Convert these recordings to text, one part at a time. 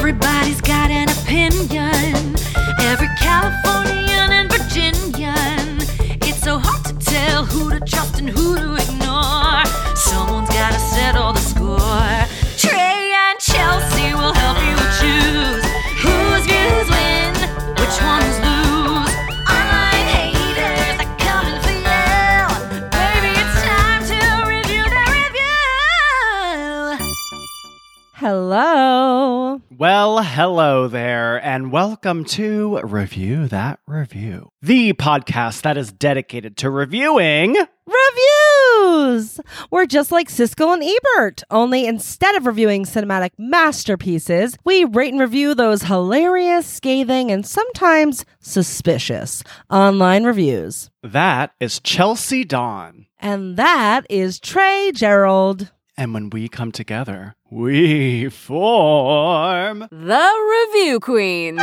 Everybody's got an opinion. Every Californian and Virginian. It's so hard to tell who to trust and who to ignore. Well, hello there, and welcome to Review That Review, the podcast that is dedicated to reviewing. Reviews! We're just like Siskel and Ebert, only instead of reviewing cinematic masterpieces, we rate and review those hilarious, scathing, and sometimes suspicious online reviews. That is Chelsey Dawn. And that is Trey Gerrald. And when we come together, we form. The Review Queens.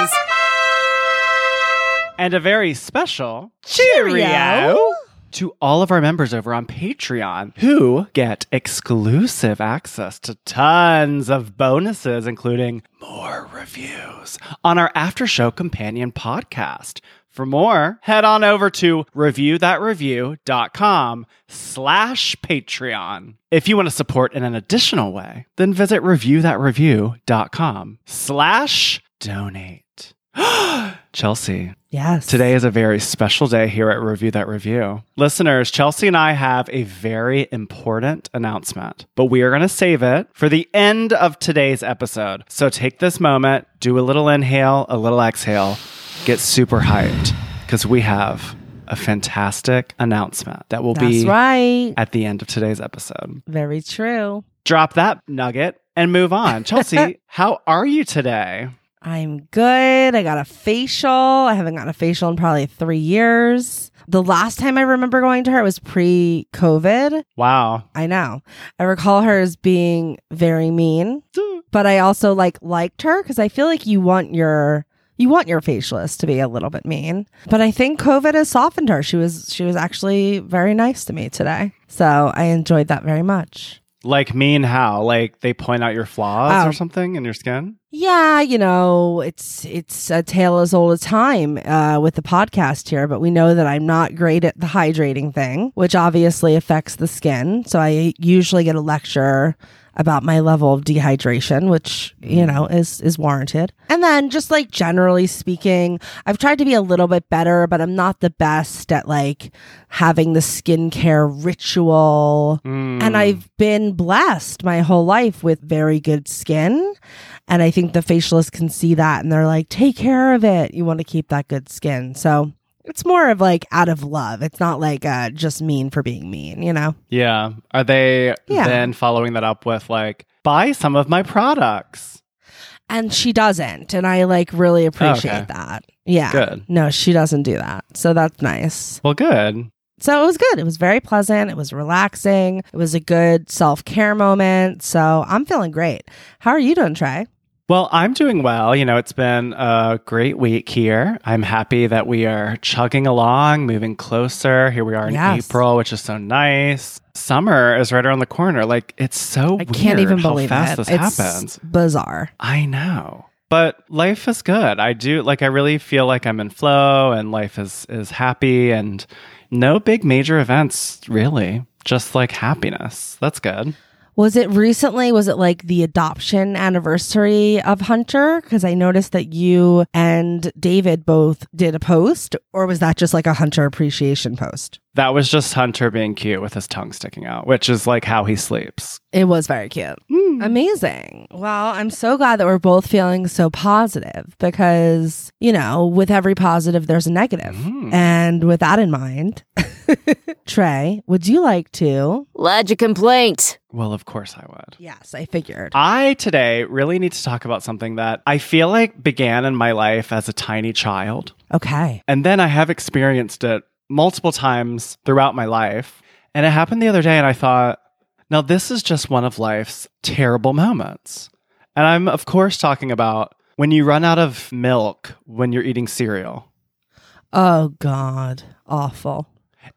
And a very special Cheerio. to all of our members over on Patreon who get exclusive access to tons of bonuses, including more reviews on our after show companion podcast. For more, head on over to reviewthatreview.com slash Patreon. If you want to support in an additional way, then visit reviewthatreview.com slash donate. Chelsey, Yes. Today is a very special day here at Review That Review. Listeners, Chelsey and I have a very important announcement, but we are going to save it for the end of today's episode. So take this moment, do a little inhale, a little exhale, get super hyped because we have a fantastic announcement that will That's be right. at the end of today's episode. Very true. Drop that nugget and move on. Chelsey, how are you today? I'm good. I got a facial. I haven't gotten a facial in probably three years. The last time I remember going to her was pre COVID. Wow. I know. I recall her as being very mean, but I also like liked her because I feel like you want your you want your facialist to be a little bit mean. But I think COVID has softened her. She was she was actually very nice to me today. So I enjoyed that very much. Like mean how? Like they point out your flaws Oh. or something in your skin? Yeah, you know, it's it's a tale as old as time uh, with the podcast here, but we know that I'm not great at the hydrating thing, which obviously affects the skin. So I usually get a lecture about my level of dehydration, which you know is is warranted. And then just like generally speaking, I've tried to be a little bit better, but I'm not the best at like having the skincare ritual. Mm. And I've been blessed my whole life with very good skin. And I think the facialists can see that and they're like, take care of it. You want to keep that good skin. So it's more of like out of love. It's not like uh, just mean for being mean, you know? Yeah. Are they Yeah. then following that up with like, buy some of my products? And she doesn't. And I like really appreciate Okay. that. Yeah. Good. No, she doesn't do that. So that's nice. Well, good. So it was good. It was very pleasant. It was relaxing. It was a good self care moment. So I'm feeling great. How are you doing, Trey? Well, I'm doing well. You know, it's been a great week here. I'm happy that we are chugging along, moving closer. Here we are in Yes. April, which is so nice. Summer is right around the corner. Like, it's so I can't even how believe fast it. this it's happens. bizarre. I know. But life is good. I do like I really feel like I'm in flow and life is is happy and no big major events really. Just like happiness. That's good. Was it recently? Was it like the adoption anniversary of Hunter? Because I noticed that you and David both did a post, or was that just like a Hunter appreciation post? That was just Hunter being cute with his tongue sticking out, which is like how he sleeps. It was very cute. Amazing. Well, I'm so glad that we're both feeling so positive because, you know, with every positive, there's a negative. Mm. And with that in mind, Trey, would you like to? Lodge a complaint. Well, of course I would. Yes, I figured. I today really need to talk about something that I feel like began in my life as a tiny child. Okay. And then I have experienced it multiple times throughout my life. And it happened the other day, and I thought, now this is just one of life's terrible moments. And I'm, of course, talking about when you run out of milk when you're eating cereal. Oh, God. Awful.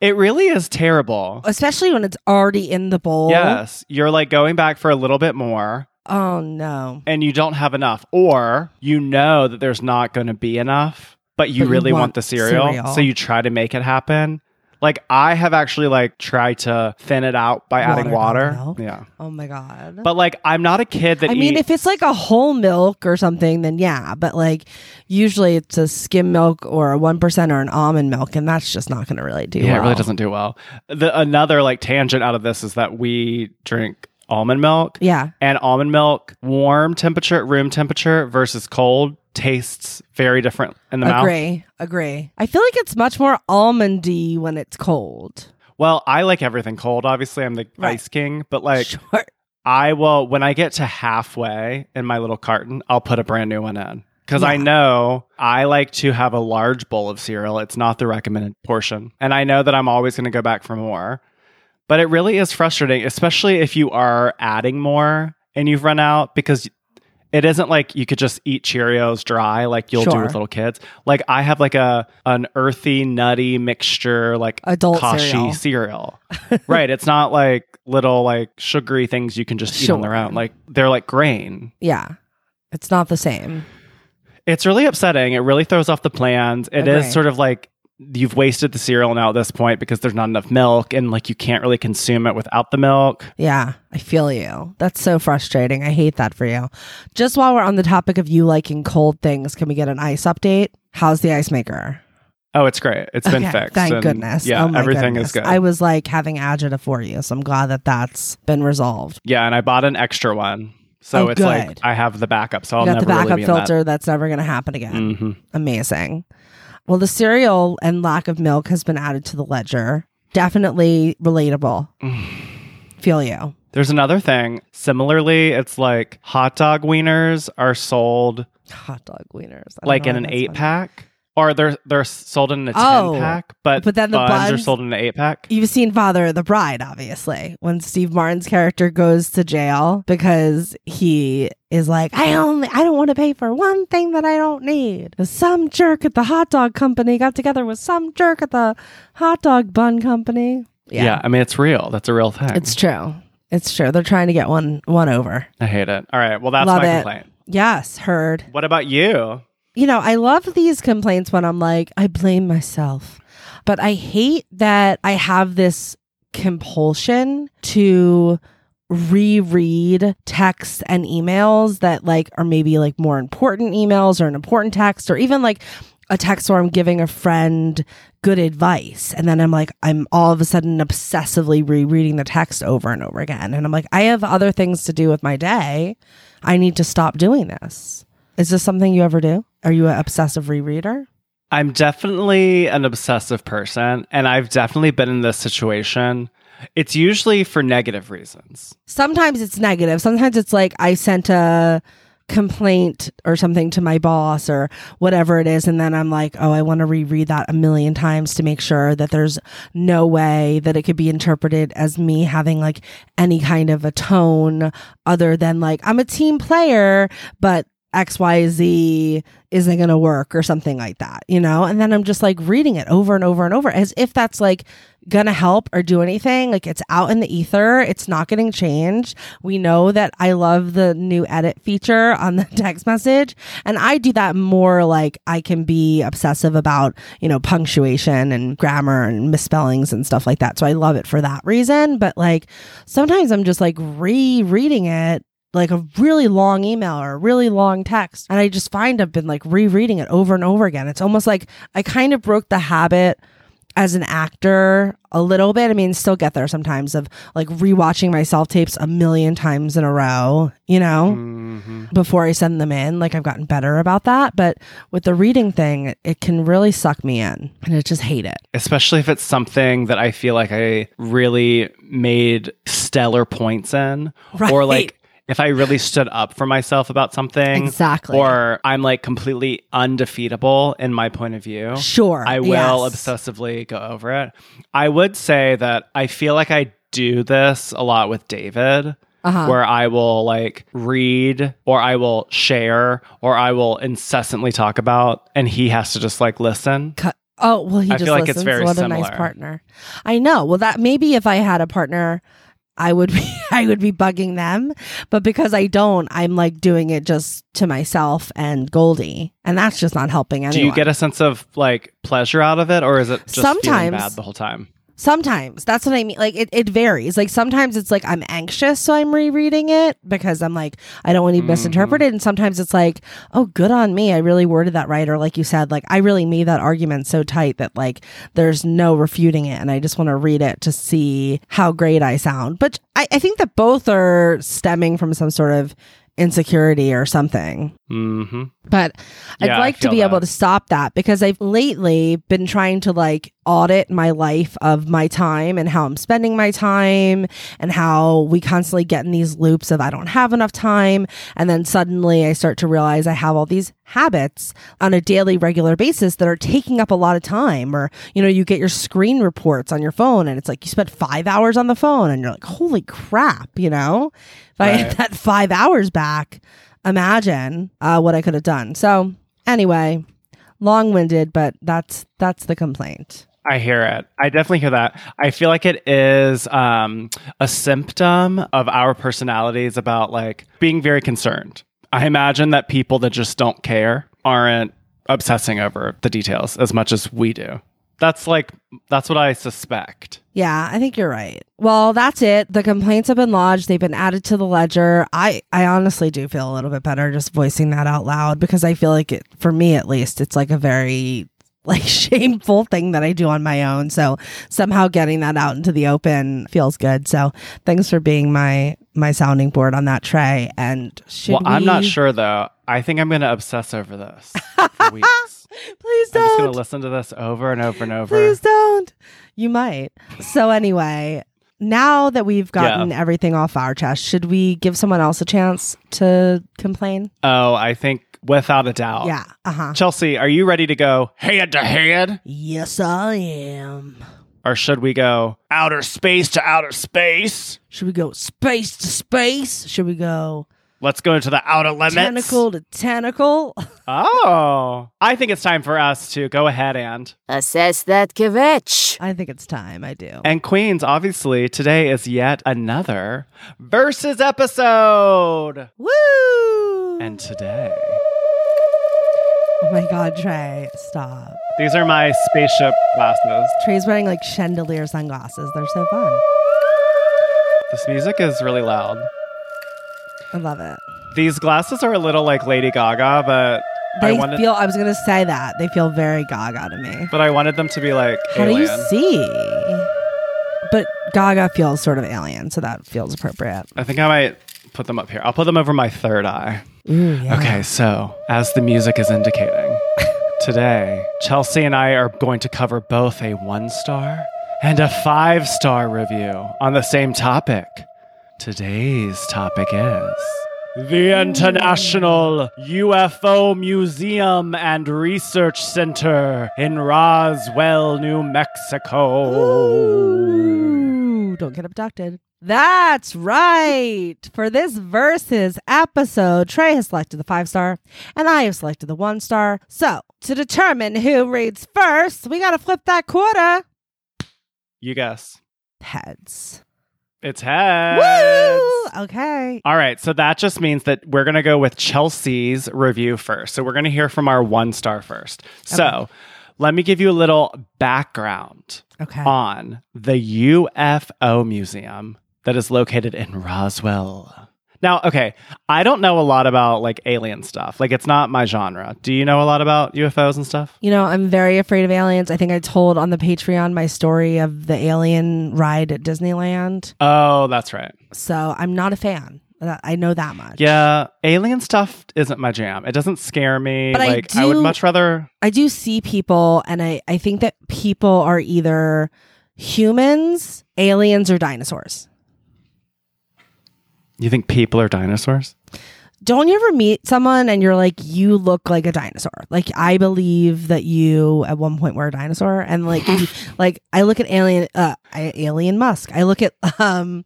It really is terrible. Especially when it's already in the bowl. Yes, you're like going back for a little bit more, Oh no. and you don't have enough, or you know that there's not going to be enough, but you But you really want, want the cereal, cereal. so you try to make it happen. Like I have actually like tried to thin it out by adding water. milk? Yeah. Oh my god. But like I'm not a kid that I mean, if it's like a whole milk or something, then yeah. But like, usually it's a skim milk or a one percent or an almond milk, and that's just not going to really do. yeah, it really doesn't do well. The another like tangent out of this is that we drink almond milk. Yeah, And almond milk, warm temperature room temperature versus cold, tastes very different in the mouth. agree, agree. I feel like it's much more almondy when it's cold. Well, I like everything cold. Obviously, I'm the Right. ice king, but like sure. I will when I get to halfway in my little carton, I'll put a brand new one in. Because I know I like to have a large bowl of cereal. It's not the recommended portion. And I know that I'm always going to go back for more. But it really is frustrating, especially if you are adding more and you've run out because it isn't like you could just eat Cheerios dry like you'll do with little kids. Like I have like a an earthy, nutty mixture, like Adult Kashi cereal. cereal. right. It's not like little like sugary things you can just eat on their own. Like they're like grain. Yeah, it's not the same. It's really upsetting. It really throws off the plans. It is Agree. sort of like you've wasted the cereal now at this point because there's not enough milk and like you can't really consume it without the milk. Yeah, I feel you. That's so frustrating. I hate that for you. Just while we're on the topic of you liking cold things, can we get an ice update? How's the ice maker? Oh, it's great. It's been fixed. Thank and goodness. Yeah, Oh everything goodness. is good. I was like having agita for you, so I'm glad that that's been resolved. yeah, and I bought an extra one. So Oh, it's like. I have the backup. So I'll you got never the backup really filter. That's never going to happen again. in that. hmm Amazing. Well, the cereal and lack of milk has been added to the ledger. Definitely relatable. Feel you. There's another thing. Similarly, it's like hot dog wieners are sold Hot dog wieners. I don't like know in why an that's eight funny. pack, or they're they're sold in a Oh, ten pack, but but then the buns, are sold in an eight pack. You've seen Father of the Bride, obviously, when Steve Martin's character goes to jail because he is like, I only, I don't want to pay for one thing that I don't need. Some jerk at the hot dog company got together with some jerk at the hot dog bun company. Yeah. I mean it's real. That's a real thing. it's true. It's true. They're trying to get one one over. I hate it. All right. Well, that's Love my it. complaint. Yes, heard. What about you? You know, I love these complaints when I'm like, I blame myself. But I hate that I have this compulsion to reread texts and emails that like are maybe like more important emails or an important text or even like a text where I'm giving a friend good advice and then I'm like I'm all of a sudden obsessively rereading the text over and over again and I'm like I have other things to do with my day. I need to stop doing this. Is this something you ever do? Are you an obsessive rereader? I'm definitely an obsessive person, and I've definitely been in this situation. It's usually for negative reasons. Sometimes it's negative. Sometimes it's like I sent a complaint or something to my boss or whatever it is and then I'm like, "Oh, I want to reread that a million times to make sure that there's no way that it could be interpreted as me having like any kind of a tone other than like I'm a team player, but XYZ isn't going to work or something like that, you know? And then I'm just like reading it over and over and over as if that's like going to help or do anything. Like it's out in the ether, it's not getting changed. We know that I love the new edit feature on the text message. And I do that more like I can be obsessive about, you know, punctuation and grammar and misspellings and stuff like that. So I love it for that reason. But like sometimes I'm just like rereading it like a really long email or a really long text. And I just find I've been like rereading it over and over again. It's almost like I kind of broke the habit as an actor a little bit. I mean, still get there sometimes of like rewatching my self tapes a million times in a row, you know, hmm before I send them in. Like I've gotten better about that. But with the reading thing, it, it can really suck me in and I just hate it. Especially if it's something that I feel like I really made stellar points in, or like if I really stood up for myself about something, Exactly. or I'm like completely undefeatable in my point of view. Sure. I will yes. obsessively go over it. I would say that I feel like I do this a lot with David. Uh-huh. Where I will like read or I will share or I will incessantly talk about and he has to just like listen. Cut. Oh well, he I just feel like it's listens. very what a nice partner. I know. Well, that maybe if I had a partner, I would be I would be bugging them. But because I don't, I'm like doing it just to myself and Goldie. And that's just not helping anyone. Do you get a sense of like pleasure out of it, or is it just Sometimes. bad the whole time? Sometimes that's what I mean. Like it, it varies. Like sometimes it's like I'm anxious, so I'm rereading it because I'm like, I don't want to be misinterpreted. Mm-hmm. And sometimes it's like, oh, good on me. I really worded that right. Or like you said, like I really made that argument so tight that like there's no refuting it. And I just want to read it to see how great I sound. But I, I think that both are stemming from some sort of insecurity or something. Hmm But I'd Yeah, like to be able to stop that because I've lately been trying to like audit my life of my time and how I'm spending my time and how we constantly get in these loops of I don't have enough time. And then suddenly I start to realize I have all these habits on a daily, regular basis that are taking up a lot of time. Or, you know, you get your screen reports on your phone and it's like you spent five hours on the phone and you're like, holy crap, you know? If I had that five hours back, imagine uh, what I could have done. So anyway, long-winded, but that's that's the complaint. I hear it. I definitely hear that. I feel like it is um, a symptom of our personalities about like being very concerned. I imagine that people that just don't care aren't obsessing over the details as much as we do. That's like that's what I suspect. Yeah, I think you're right. Well, that's it. The complaints have been lodged. They've been added to the ledger. I, I honestly do feel a little bit better just voicing that out loud because I feel like it, for me at least, it's like a very like shameful thing that I do on my own. So somehow getting that out into the open feels good. So thanks for being my my sounding board on that Trey. And should well, I'm not sure though. I think I'm going to obsess over this for weeks. Please don't. I'm just gonna listen to this over and over and over. Please don't. You might. So anyway, now that we've gotten everything off our chest, should we give someone else a chance to complain? Oh, I think without a doubt. Yeah. Uh huh. Chelsey, are you ready to go head to head? Yes, I am. Or should we go outer space to outer space? Should we go space to space? Should we go Let's go into the outer limits. tentacle to tentacle? Oh, I think it's time for us to go ahead and. Assess that kvetch. I think it's time. I do. And Queens, obviously, today is yet another versus episode. Woo! And today, oh my God, Trey, stop. these are my spaceship glasses. Trey's wearing like chandelier sunglasses. They're so fun. This music is really loud. I love it. These glasses are a little like Lady Gaga, but I wanted, feel. I was gonna say that they feel very Gaga to me. but I wanted them to be like How alien. do you see? But Gaga feels sort of alien, so that feels appropriate. I think I might put them up here. I'll put them over my third eye. Ooh, yeah. Okay, so as the music is indicating, today, Chelsey and I are going to cover both a one star and a five star review on the same topic. Today's topic is the International UFO Museum and Research Center in Roswell, New Mexico. Ooh, don't get abducted. That's right. For this versus episode, Trey has selected the five star, and I have selected the one star. So, to determine who reads first, we got to flip that quarter. You guess. Heads. It's heads. Woo! Okay. All right, so that just means that we're going to go with Chelsey's review first. So we're going to hear from our one star first. So let me give you a little background Okay. on the UFO Museum that is located in Roswell. Now, okay, I don't know a lot about like alien stuff. Like, it's not my genre. Do you know a lot about UFOs and stuff? You know, I'm very afraid of aliens. I think I told on the Patreon my story of the alien ride at Disneyland. Oh, that's right. So I'm not a fan. Uh, I know that much. Yeah, alien stuff isn't my jam. It doesn't scare me. But I like, I would do- much rather. I do see people, and I, I think that people are either humans, aliens, or dinosaurs. You think people are dinosaurs? Don't you ever meet someone and you're like, you look like a dinosaur? Like, I believe that you at one point were a dinosaur, and like, you- like I look at alien, uh, I, alien Musk. I look at um,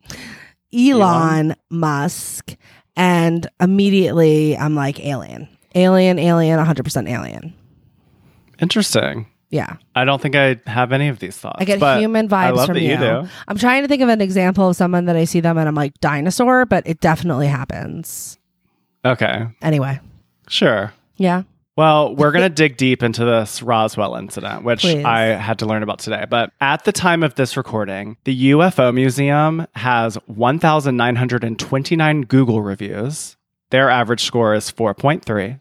Elon Musk, and immediately I'm like, alien, alien, alien, 100 percent alien. Interesting. Yeah. I don't think I have any of these thoughts. I get human I vibes love from that you. do. I'm trying to think of an example of someone that I see them and I'm like dinosaur, but it definitely happens. Okay, Anyway. sure. Yeah. Well, we're going to dig deep into this Roswell incident, which Please. I had to learn about today. But at the time of this recording, the UFO Museum has 1,929 Google reviews. Their average score is 4.3.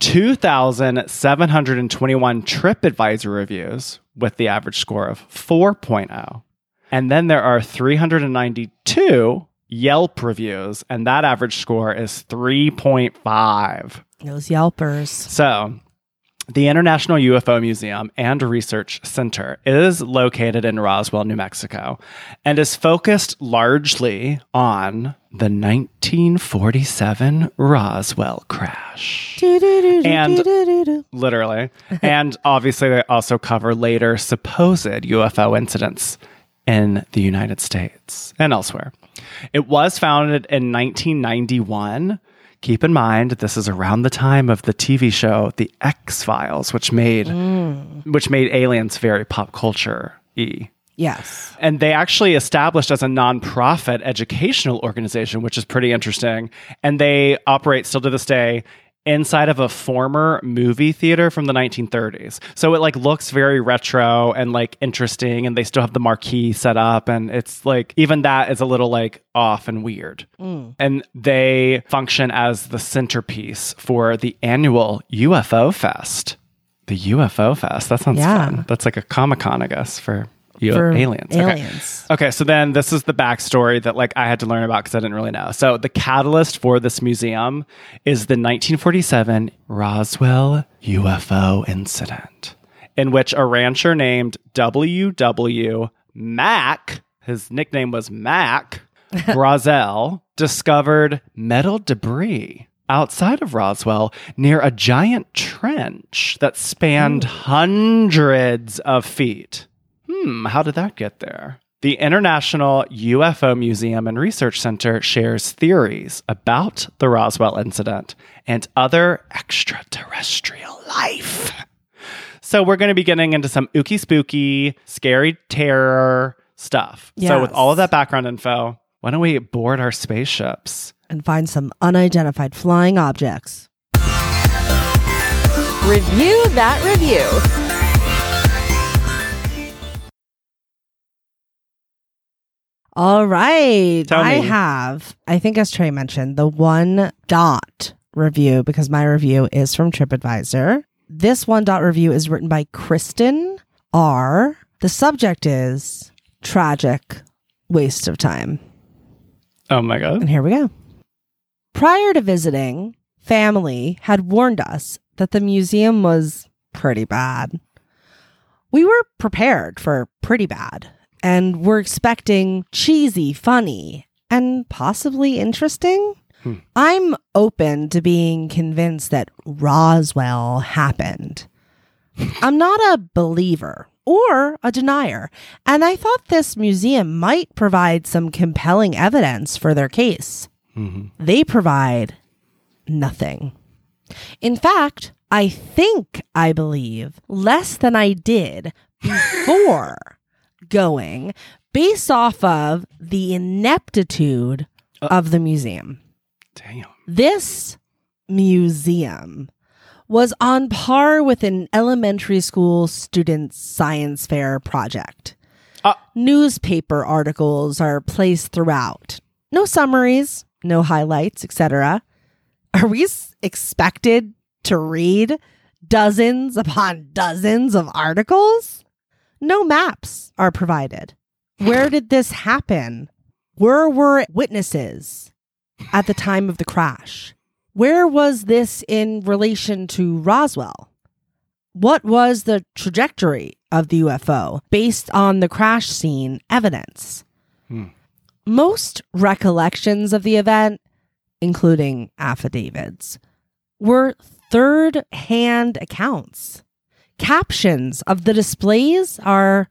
2,721 TripAdvisor reviews with the average score of 4.0. And then there are 392 Yelp reviews, and that average score is 3.5. Those Yelpers. So, the International UFO Museum and Research Center is located in Roswell, New Mexico, and is focused largely on the 1947 Roswell crash. And- Literally. and obviously, they also cover later supposed UFO incidents in the United States and elsewhere. It was founded in 1991. Keep in mind, this is around the time of the TV show The X Files, which made mm. which made aliens very pop culture y. Yes. And they actually established as a nonprofit educational organization, which is pretty interesting. And they operate still to this day inside of a former movie theater from the 1930s. So it like looks very retro and like interesting and they still have the marquee set up and it's like even that is a little like off and weird. Mm. And they function as the centerpiece for the annual UFO Fest. The UFO Fest. That sounds Yeah. fun. That's like a Comic-Con, I guess, for, U- For aliens. Okay. aliens. Okay, so then this is the backstory that like I had to learn about because I didn't really know. So the catalyst for this museum is the 1947 Roswell UFO incident, in which a rancher named W.W. Mack, his nickname was Mac, Brazel, discovered metal debris outside of Roswell near a giant trench that spanned hundreds of feet. Hmm, how did that get there? The International UFO Museum and Research Center shares theories about the Roswell incident and other extraterrestrial life. So, we're going to be getting into some ooky spooky, scary terror stuff. So, with all of that background info, why don't we board our spaceships? And find some unidentified flying objects. Review that review. All right. Tell I me. have, I think as Trey mentioned, the one dot review because my review is from TripAdvisor. This one dot review is written by Kristen R. The subject is tragic waste of time. Oh my God. And here we go. Prior to visiting, family had warned us that the museum was pretty bad. We were prepared for pretty bad and were expecting cheesy, funny, and possibly interesting. Hmm. I'm open to being convinced that Roswell happened. I'm not a believer or a denier, and I thought this museum might provide some compelling evidence for their case. Mm-hmm. They provide nothing. In fact, I think I believe less than I did before going based off of the ineptitude of the museum. Damn. This museum was on par with an elementary school student's science fair project. Uh. Newspaper articles are placed throughout. No summaries, no highlights, etc. Are we s- expected to read dozens upon dozens of articles? No maps are provided. Where did this happen? Where were witnesses at the time of the crash? Where was this in relation to Roswell? What was the trajectory of the UFO based on the crash scene evidence? Hmm. Most recollections of the event, including affidavits, were third hand accounts. Captions of the displays are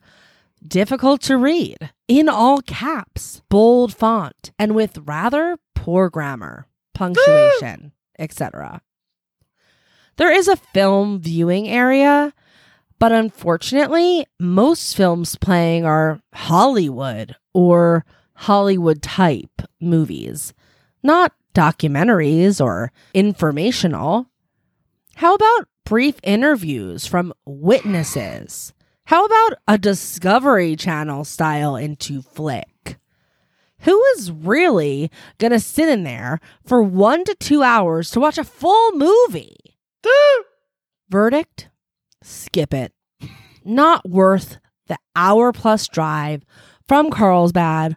difficult to read in all caps, bold font, and with rather poor grammar, punctuation, etc. There is a film viewing area, But unfortunately, most films playing are Hollywood or Hollywood type movies, not documentaries or informational. How about brief interviews from witnesses? How about a Discovery Channel style into flick? Who is really going to sit in there for one to two hours to watch a full movie? Verdict? Skip it. Not worth the hour plus drive from Carlsbad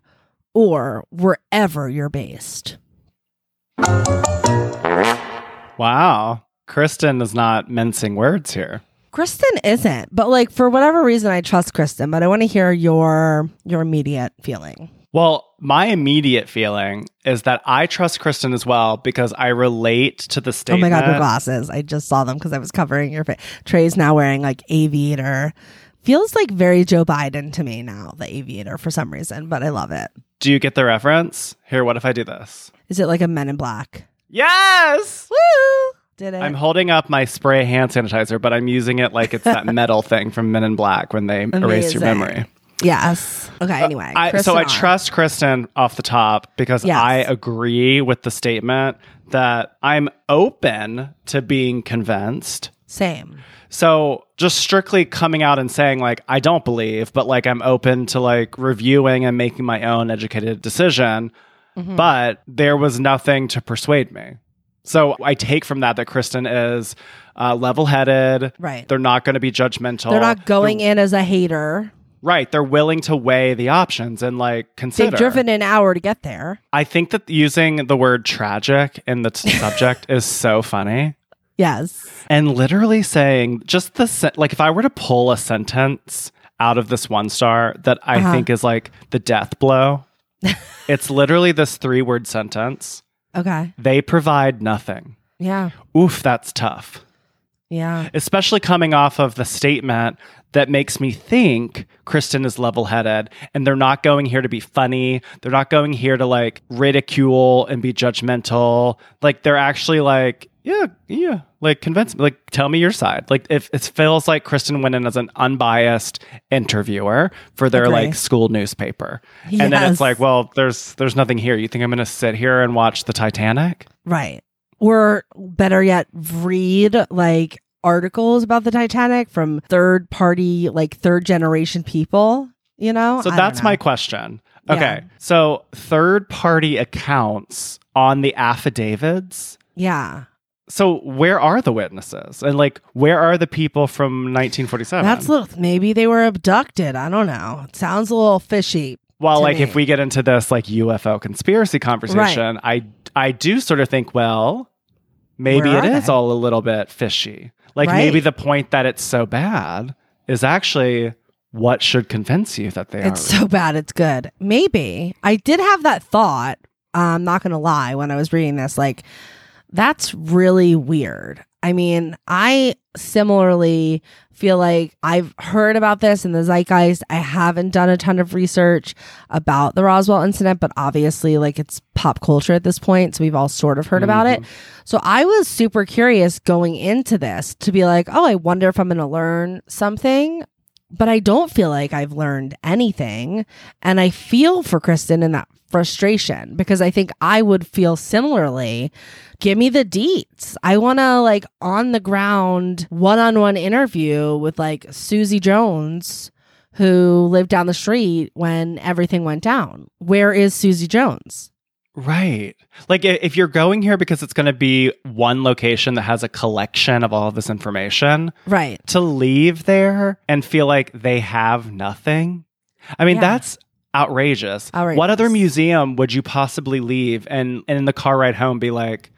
or wherever you're based. Wow. Kristen is not mincing words here. Kristen isn't, but like for whatever reason I trust Kristen, but I want to hear your your immediate feeling. Well, my immediate feeling is that I trust Kristen as well because I relate to the state. Oh my god, your glasses. I just saw them because I was covering your face. Trey's now wearing like aviator. Feels like very Joe Biden to me now, the aviator for some reason, but I love it. Do you get the reference? Here, what if I do this? Is it like a men in black? Yes! Woo! Did it? I'm holding up my spray hand sanitizer, but I'm using it like it's that metal thing from Men in Black when they erase your memory. yes. Okay, anyway. I, so I R. trust Kristen off the top because Yes. I agree with the statement that I'm open to being convinced. Same. So just strictly coming out and saying like I don't believe, but like I'm open to like reviewing and making my own educated decision. Mm-hmm. But there was nothing to persuade me. So I take from that that Kristen is uh, level-headed. Right. They're not going to be judgmental. They're not going in as a hater. right. They're willing to weigh the options and like consider. They've driven an hour to get there. I think that using the word tragic in the t- subject is so funny. Yes. And literally saying just the sen- like if I were to pull a sentence out of this one star that I Uh-huh. think is like the death blow, it's literally this three word sentence. Okay. They provide nothing. Yeah. Oof, that's tough. Yeah. Especially coming off of the statement that makes me think Kristen is level headed and they're not going here to be funny. They're not going here to like ridicule and be judgmental. Like they're actually like, yeah, yeah, like convince me, like tell me your side. Like if it feels like Kristen went in as an unbiased interviewer for their Agree. like school newspaper. And then it's like, well, there's there's nothing here. You think I'm gonna sit here and watch the Titanic? Right. Or better yet, read like articles about the Titanic from third party, like third generation people, you know? So I that's my know. question. Yeah. Okay. So third party accounts on the affidavits. Yeah. So where are the witnesses? And like where are the people from 1947? That's little, maybe they were abducted. I don't know. It sounds a little fishy. well, like me. if we get into this like UFO conspiracy conversation, I I do sort of think, well, maybe it is they? all a little bit fishy. Like Right. maybe the point that it's so bad is actually what should convince you that they are. It's are. so bad, it's good. Maybe. I did have that thought. I'm not going to lie when I was reading this. Like, that's really weird. I mean, I similarly feel like I've heard about this in the zeitgeist. I haven't done a ton of research about the Roswell incident, but obviously, like, it's pop culture at this point. So we've all sort of heard about it. Mm-hmm. So I was super curious going into this to be like, oh, I wonder if I'm going to learn something but I don't feel like I've learned anything. And I feel for Kristen in that frustration because I think I would feel similarly. Give me the deets. I want to like on the ground one on one interview with like Susie Jones, who lived down the street when everything went down. Where is Susie Jones? Right. Like if you're going here because it's going to be one location that has a collection of all of this information, Right. to leave there and feel like they have nothing. I mean, Yeah. that's outrageous. Outrageous. What other museum would you possibly leave and, and in the car ride home be like,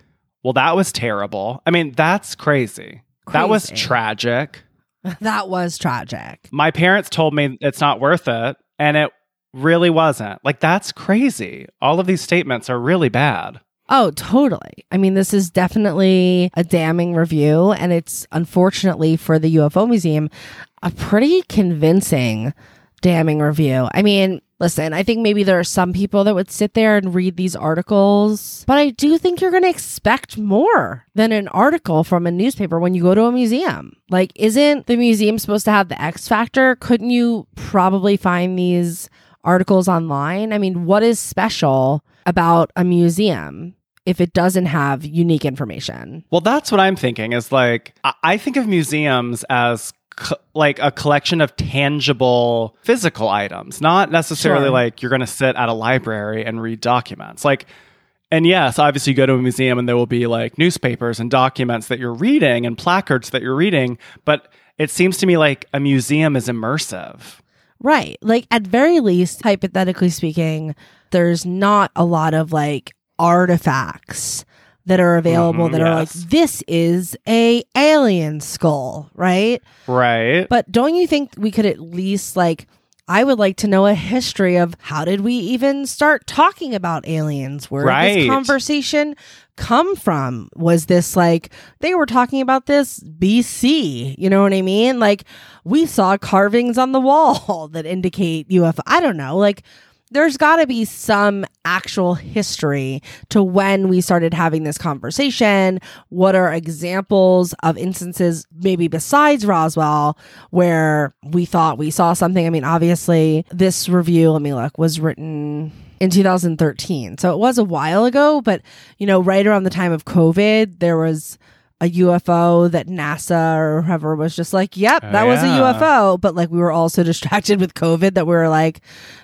well, that was terrible? I mean, that's crazy. That was tragic. that was tragic. My parents told me it's not worth it, and it really wasn't. Like, that's crazy. All of these statements are really bad. Oh, totally. I mean, this is definitely a damning review, and it's unfortunately for the UFO Museum a pretty convincing damning review. I mean, listen, I think maybe there are some people that would sit there and read these articles, but I do think you're going to expect more than an article from a newspaper when you go to a museum. Like, isn't the museum supposed to have the X factor? Couldn't you probably find these articles online? I mean, what is special about a museum? If it doesn't have unique information. Well, that's what I'm thinking is like, I- think of museums as co- like a collection of tangible physical items, not necessarily Sure. like you're going to sit at a library and read documents. Like, and yes, obviously you go to a museum and there will be like newspapers and documents that you're reading and placards that you're reading, but it seems to me like a museum is immersive. Right. Like, at very least, hypothetically speaking, there's not a lot of like artifacts that are available Mhm, that are like, this is a alien skull, right? Right. But don't you think we could at least like I would like to know a history of how did we even start talking about aliens? Where did this conversation come from? Was this like they were talking about this BC? You know what I mean? Like we saw carvings on the wall that indicate UFO. I don't know. Like there's got to be some actual history to when we started having this conversation. What are examples of instances, maybe besides Roswell, where we thought we saw something? I mean, obviously, this review, let me look, was written in 2013. So it was a while ago, but, you know, right around the time of COVID, there was a UFO that NASA or whoever was just like, yep, Oh, that was a. UFO. But like we were all so distracted with COVID that we were like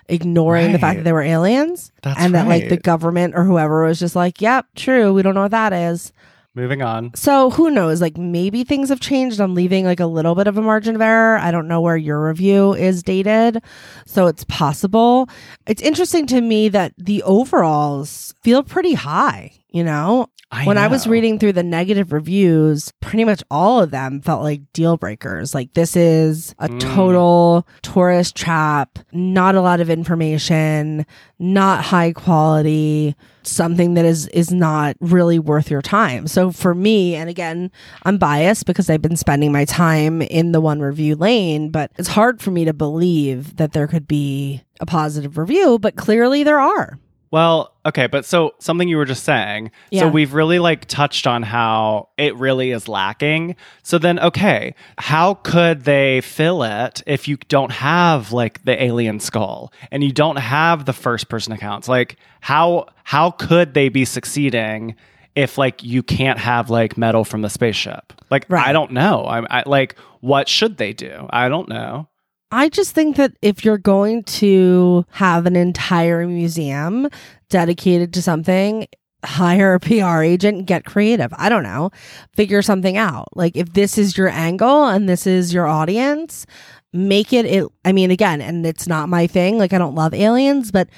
ignoring the fact that they were aliens. That's and that like the government or whoever was just like, yep, true. We don't know what that is. Moving on. So who knows? Like maybe things have changed. I'm leaving like a little bit of a margin of error. I don't know where your review is dated. So it's possible. It's interesting to me that the overalls feel pretty high, you know? I when I was reading through the negative reviews, pretty much all of them felt like deal breakers. Like this is a Mm. total tourist trap, not a lot of information, not high quality, something that is is not really worth your time. So for me, and again, I'm biased because I've been spending my time in the one review lane, but it's hard for me to believe that there could be a positive review, but clearly there are. Well, okay, but so something you were just saying. Yeah. So we've really like touched on how it really is lacking. So then, okay, how could they fill it if you don't have like the alien skull and you don't have the first person accounts? Like how how could they be succeeding if like you can't have like metal from the spaceship? Like Right. I don't know. I'm I, like what should they do? I don't know. I just think that if you're going to have an entire museum dedicated to something, hire a PR agent, get creative. I don't know. Figure something out. Like if this is your angle and this is your audience, make it it I mean again, and it's not my thing. Like I don't love aliens, but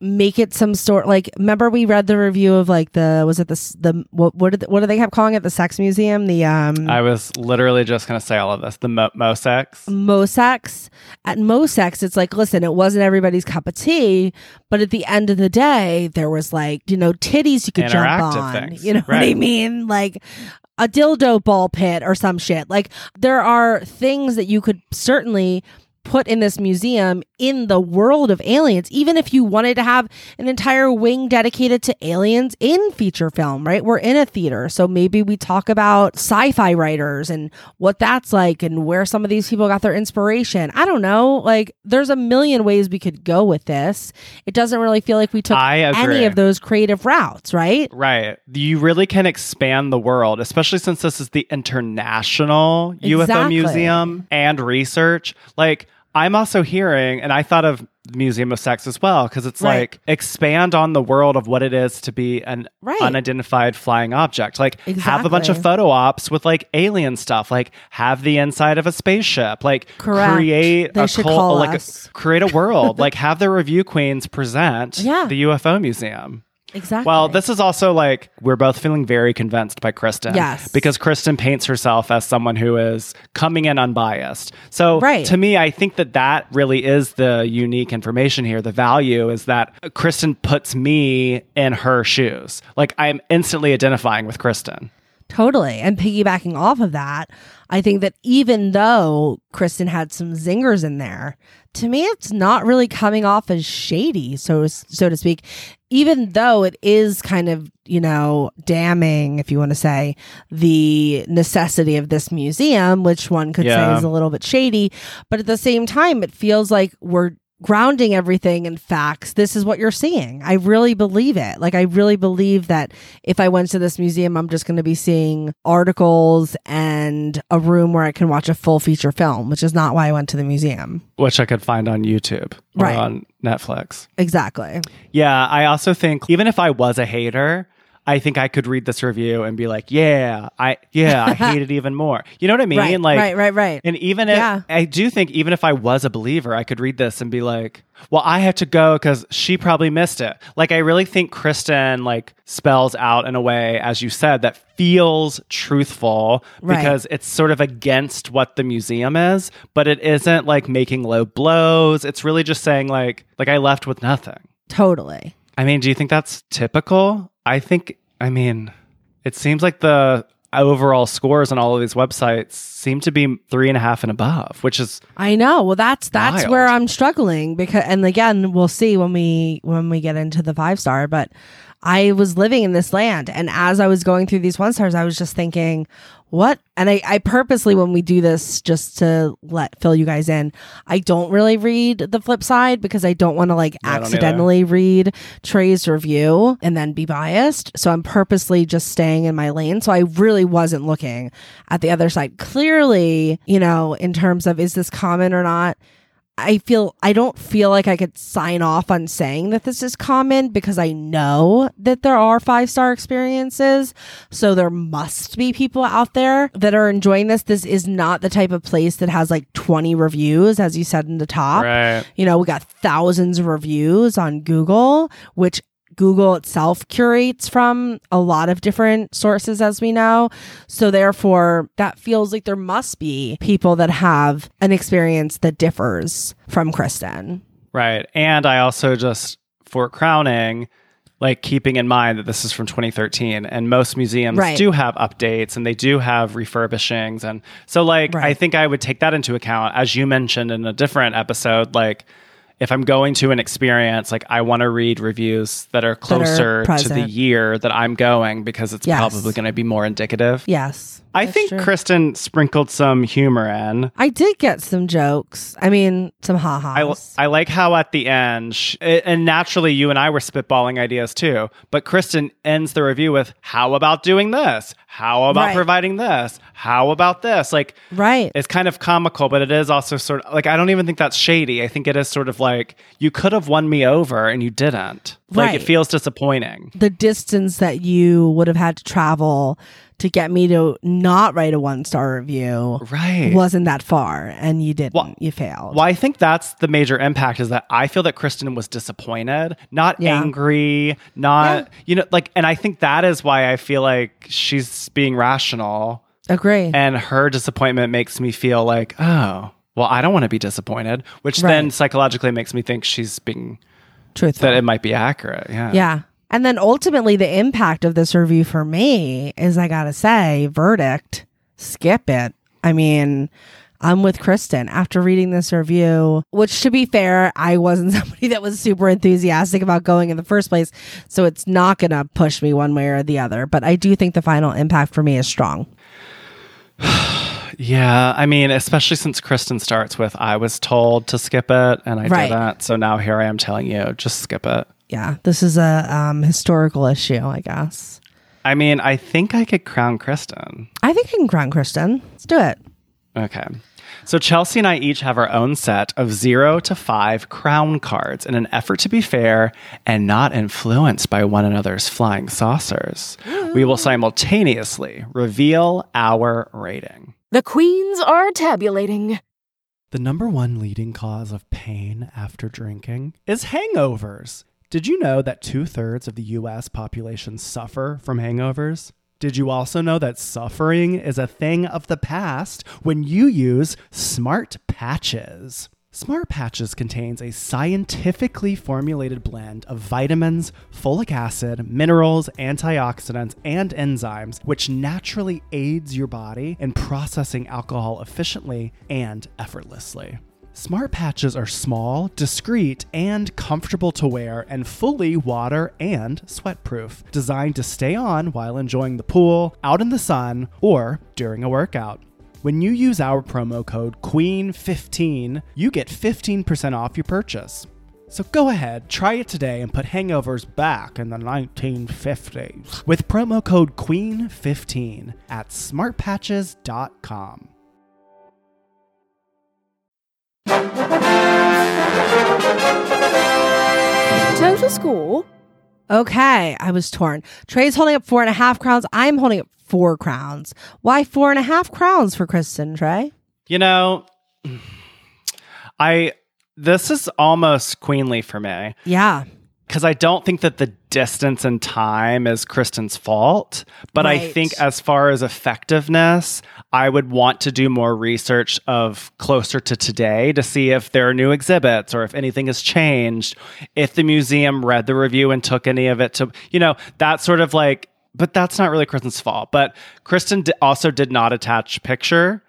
make it some sort like remember we read the review of like the was it the the what what did what do they kept calling it the sex museum the um I was literally just gonna say all of this. The Mo- Mosex. Mosex. At Mosex, it's like, listen, it wasn't everybody's cup of tea, but at the end of the day, there was like, you know, titties you could jump on. things, You know what I mean? Like a dildo ball pit or some shit. Like there are things that you could certainly put in this museum in the world of aliens even if you wanted to have an entire wing dedicated to aliens in feature film right? We're in a theater so maybe we talk about sci-fi writers and what that's like and where some of these people got their inspiration. I don't know. Like there's a million ways we could go with this. It doesn't really feel like we took any of those creative routes right? Right. You really can expand the world, especially since this is the International UFO Museum and Research. Like, I'm also hearing, and I thought of Museum of Sex as well, because it's Right. like expand on the world of what it is to be an Right. unidentified flying object. Like, have a bunch of photo ops with like alien stuff. Like, have the inside of a spaceship. Like, Correct. create They a cult- like us. create a world. like, have the review queens present Yeah. the UFO museum. Exactly Well, this is also like we're both feeling very convinced by Kristen. Yes. Because Kristen paints herself as someone who is coming in unbiased. So Right. to me, I think that that really is the unique information here. The value is that Kristen puts me in her shoes. Like I'm instantly identifying with Kristen. Totally. And piggybacking off of that, I think that even though Kristen had some zingers in there, to me, it's not really coming off as shady, so so to speak. Even though it is kind of you know damning, if you want to say, the necessity of this museum, which one could Yeah. say is a little bit shady, but at the same time, it feels like we're grounding everything in facts. This is what you're seeing. I really believe it. Like I really believe that if I went to this museum, I'm just going to be seeing articles and a room where I can watch a full feature film, which is not why I went to the museum. Which I could find on YouTube or Right. on Netflix. Exactly. Yeah, I also think even if I was a hater, I think I could read this review and be like, yeah, I yeah, I hate it even more. You know what I mean? right, like right, right, right. And even if Yeah. I do think even if I was a believer, I could read this and be like, well, I had to go because she probably missed it. Like I really think Kristen like spells out in a way, as you said, that feels truthful Right. because it's sort of against what the museum is, but it isn't like making low blows. It's really just saying like like I left with nothing. Totally. I mean, do you think that's typical? I think, I mean, it seems like the overall scores on all of these websites seem to be three and a half and above, which is I know. Well, that's that's Wild. where I'm struggling because, and again, we'll see when we when we get into the five star. But I was living in this land, and as I was going through these one stars, I was just thinking, what? And I, I purposely, when we do this, just to let fill you guys in, I don't really read the flip side because I don't want to like I accidentally read Trey's review and then be biased. So I'm purposely just staying in my lane. So I really wasn't looking at the other side. Clearly, you know, in terms of is this common or not, I feel I don't feel like I could sign off on saying that this is common because I know that there are five star experiences. So there must be people out there that are enjoying this. This is not the type of place that has like 20 reviews, as you said in the top. right. You know, we got thousands of reviews on Google, which Google itself curates from a lot of different sources, as we know. So, therefore, that feels like there must be people that have an experience that differs from Kristen. Right. And I also just, for crowning, like keeping in mind that this is from 2013 and most museums Right. do have updates and they do have refurbishings. And so, like, I think I would take that into account. As you mentioned in a different episode, like, if I'm going to an experience, like I want to read reviews that are closer to the year that I'm going because it's Yes. probably going to be more indicative. Yes. I that's think true. Kristen sprinkled some humor in. I did get some jokes. I mean, some ha I, ha's. I like how at the end, sh- and naturally you and I were spitballing ideas too, but Kristen ends the review with, How about doing this? How about Right. providing this? How about this? Like, right. it's kind of comical, but it is also sort of like, I don't even think that's shady. I think it is sort of like, you could have won me over and you didn't. Like, it feels disappointing. the distance that you would have had to travel to get me to not write a one star review Right. wasn't that far and you didn't Well- you failed Well, I think that's the major impact is that I feel that Kristen was disappointed, not Yeah. angry, not, you know, like, and I think that is why I feel like she's being rational agree and her disappointment makes me feel like, oh, well, I don't want to be disappointed, which then psychologically makes me think she's being, truthful that it might be accurate. Yeah. yeah and then ultimately the impact of this review for me is i gotta say verdict skip it i mean I'm with Kristen after reading this review, which to be fair, I wasn't somebody that was super enthusiastic about going in the first place. So it's not going to push me one way or the other. But I do think the final impact for me is strong. Yeah. I mean, especially since Kristen starts with, I was told to skip it and I Right. didn't. So now here I am telling you, just skip it. Yeah, this is a um, historical issue, I guess. I mean, I think I could crown Kristen. I think I can crown Kristen. Let's do it. Okay. So Chelsey and I each have our own set of zero to five crown cards in an effort to be fair and not influenced by one another's flying saucers. We will simultaneously reveal our rating. The queens are tabulating. The number one leading cause of pain after drinking is hangovers. Did you know that two thirds of the US population suffer from hangovers? Did you also know that suffering is a thing of the past when you use smart patches? Smart Patches contains a scientifically formulated blend of vitamins, folic acid, minerals, antioxidants, and enzymes, which naturally aids your body in processing alcohol efficiently and effortlessly. Smart patches are small, discreet, and comfortable to wear, and fully water and sweat proof, designed to stay on while enjoying the pool, out in the sun, or during a workout. When you use our promo code QUEEN15, you get 15% off your purchase. So go ahead, try it today and put hangovers back in the 1950s with promo code QUEEN15 at smartpatches.com. Total score? Okay, I was torn. Trey's holding up four and a half crowns. I'm holding up four crowns. Why four and a half crowns for Kristen, Trey? You know, I this is almost queenly for me Yeah. Because I don't think that the distance and time is Kristen's fault, but I think as far as effectiveness, I would want to do more research of closer to today to see if there are new exhibits or if anything has changed, if the museum read the review and took any of it to, you know, that sort of like but that's not really Kristen's fault. But Kristen also did not attach picture.